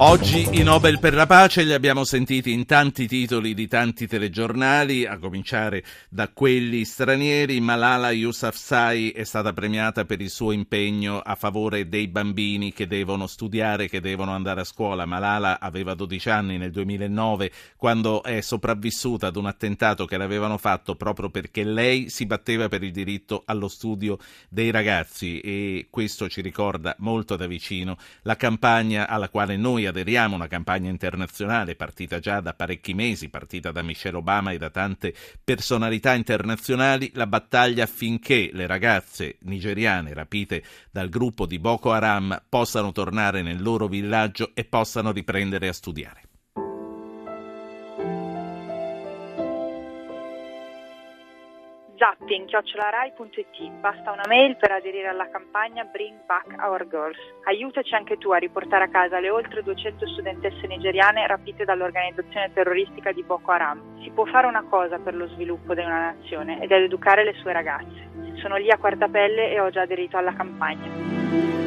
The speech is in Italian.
Oggi i Nobel per la pace li abbiamo sentiti in tanti titoli di tanti telegiornali, a cominciare da quelli stranieri. Malala Yousafzai è stata premiata per il suo impegno a favore dei bambini che devono studiare, che devono andare a scuola. Malala aveva 12 anni nel 2009 quando è sopravvissuta ad un attentato che l'avevano fatto proprio perché lei si batteva per il diritto allo studio dei ragazzi e questo ci ricorda molto da vicino la campagna alla quale noi aderiamo, una campagna internazionale partita già da parecchi mesi, partita da Michelle Obama e da tante personalità internazionali, la battaglia affinché le ragazze nigeriane rapite dal gruppo di Boko Haram possano tornare nel loro villaggio e possano riprendere a studiare. zapping.rai.it. Basta una mail per aderire alla campagna Bring Back Our Girls. Aiutaci anche tu a riportare a casa le oltre 200 studentesse nigeriane rapite dall'organizzazione terroristica di Boko Haram. Si può fare una cosa per lo sviluppo di una nazione ed è educare le sue ragazze. Sono lì a quarta pelle e ho già aderito alla campagna.